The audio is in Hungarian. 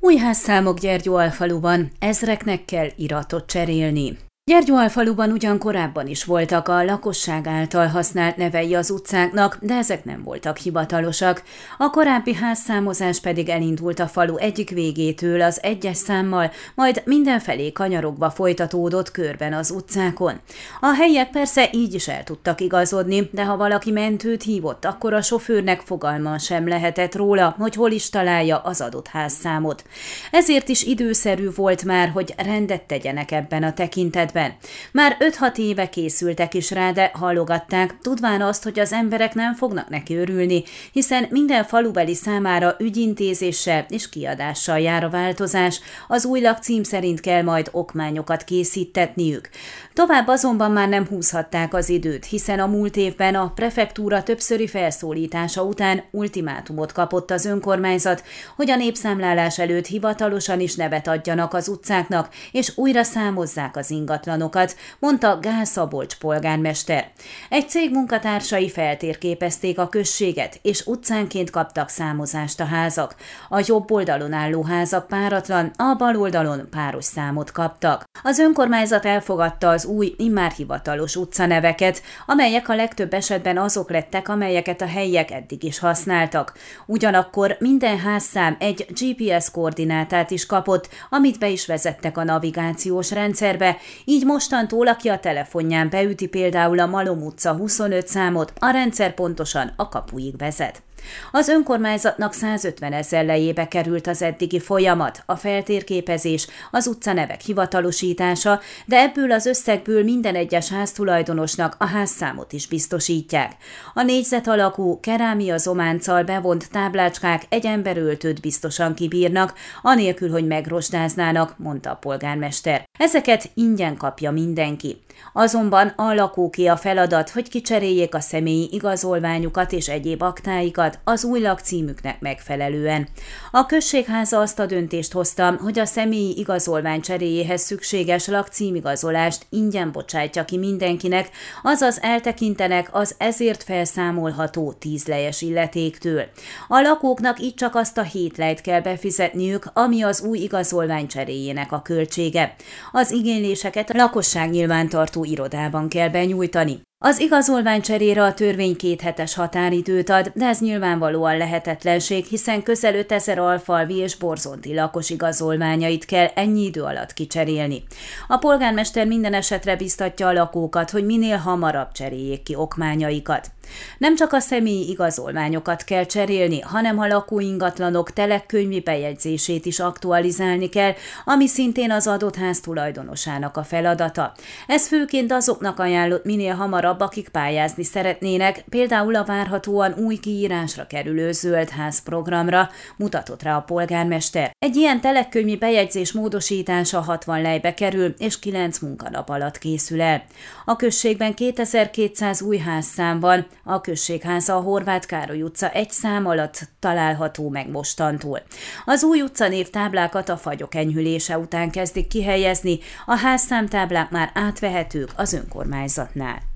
Új házszámok Gyergyóalfaluban, ezreknek kell iratot cserélni. Gyergyóalfaluban ugyan korábban is voltak a lakosság által használt nevei az utcáknak, de ezek nem voltak hivatalosak. A korábbi házszámozás pedig elindult a falu egyik végétől az egyes számmal, majd mindenfelé kanyarogva folytatódott körben az utcákon. A helyiek persze így is el tudtak igazodni, de ha valaki mentőt hívott, akkor a sofőrnek fogalma sem lehetett róla, hogy hol is találja az adott házszámot. Ezért is időszerű volt már, hogy rendet tegyenek ebben a tekintetben esetben. Már 5-6 éve készültek is rá, de hallogatták, tudván azt, hogy az emberek nem fognak neki örülni, hiszen minden falubeli számára ügyintézéssel és kiadással jár a változás, az új lakcím szerint kell majd okmányokat készítetniük. Tovább azonban már nem húzhatták az időt, hiszen a múlt évben a prefektúra többszöri felszólítása után ultimátumot kapott az önkormányzat, hogy a népszámlálás előtt hivatalosan is nevet adjanak az utcáknak, és újra számozzák az ingat ingatlanokat, mondta Gál Szabolcs polgármester. Egy cég munkatársai feltérképezték a községet, és utcánként kaptak számozást a házak. A jobb oldalon álló házak páratlan, a bal oldalon páros számot kaptak. Az önkormányzat elfogadta az új, immár hivatalos utcaneveket, amelyek a legtöbb esetben azok lettek, amelyeket a helyiek eddig is használtak. Ugyanakkor minden házszám egy GPS koordinátát is kapott, amit be is vezettek a navigációs rendszerbe, így mostantól, aki a telefonján beüti például a Malom utca 25 számot, a rendszer pontosan a kapuig vezet. Az önkormányzatnak 150 ezer lejébe került az eddigi folyamat, a feltérképezés, az utcanevek hivatalosítása, de ebből az összegből minden egyes háztulajdonosnak a házszámot is biztosítják. A négyzet alakú kerámia zománccal bevont táblácskák egy emberöltőt biztosan kibírnak, anélkül, hogy megrostáznának, mondta a polgármester. Ezeket ingyen kapja mindenki. Azonban a lakóké a feladat, hogy kicseréljék a személyi igazolványukat és egyéb aktáikat az új lakcímüknek megfelelően. A községháza azt a döntést hozta, hogy a személyi igazolvány cseréjéhez szükséges lakcímigazolást ingyen bocsátja ki mindenkinek, azaz eltekintenek az ezért felszámolható tízlejes illetéktől. A lakóknak így csak azt a hét lejt kell befizetniük, ami az új igazolvány cseréjének a költsége. Az igényléseket lakosság nyilvántartó irodában kell benyújtani. Az igazolvány cserére a törvény kéthetes határidőt ad, de ez nyilvánvalóan lehetetlenség, hiszen közel 5000 alfalvi és borzonti lakos igazolványait kell ennyi idő alatt kicserélni. A polgármester minden esetre biztatja a lakókat, hogy minél hamarabb cseréljék ki okmányaikat. Nem csak a személyi igazolványokat kell cserélni, hanem a lakóingatlanok telekönyvi bejegyzését is aktualizálni kell, ami szintén az adott ház tulajdonosának a feladata. Ez főként azoknak ajánlott minél hamarabb, akik pályázni szeretnének, például a várhatóan új kiírásra kerülő zöldház programra, mutatott rá a polgármester. Egy ilyen telekönyvi bejegyzés módosítása 60 lejbe kerül, és 9 munkanap alatt készül el. A községben 2200 új házszám van, a községháza a Horváth Károly utca egy szám alatt található meg mostantól. Az új utcanév táblákat a fagyok enyhülése után kezdik kihelyezni, a házszámtáblák már átvehetők az önkormányzatnál.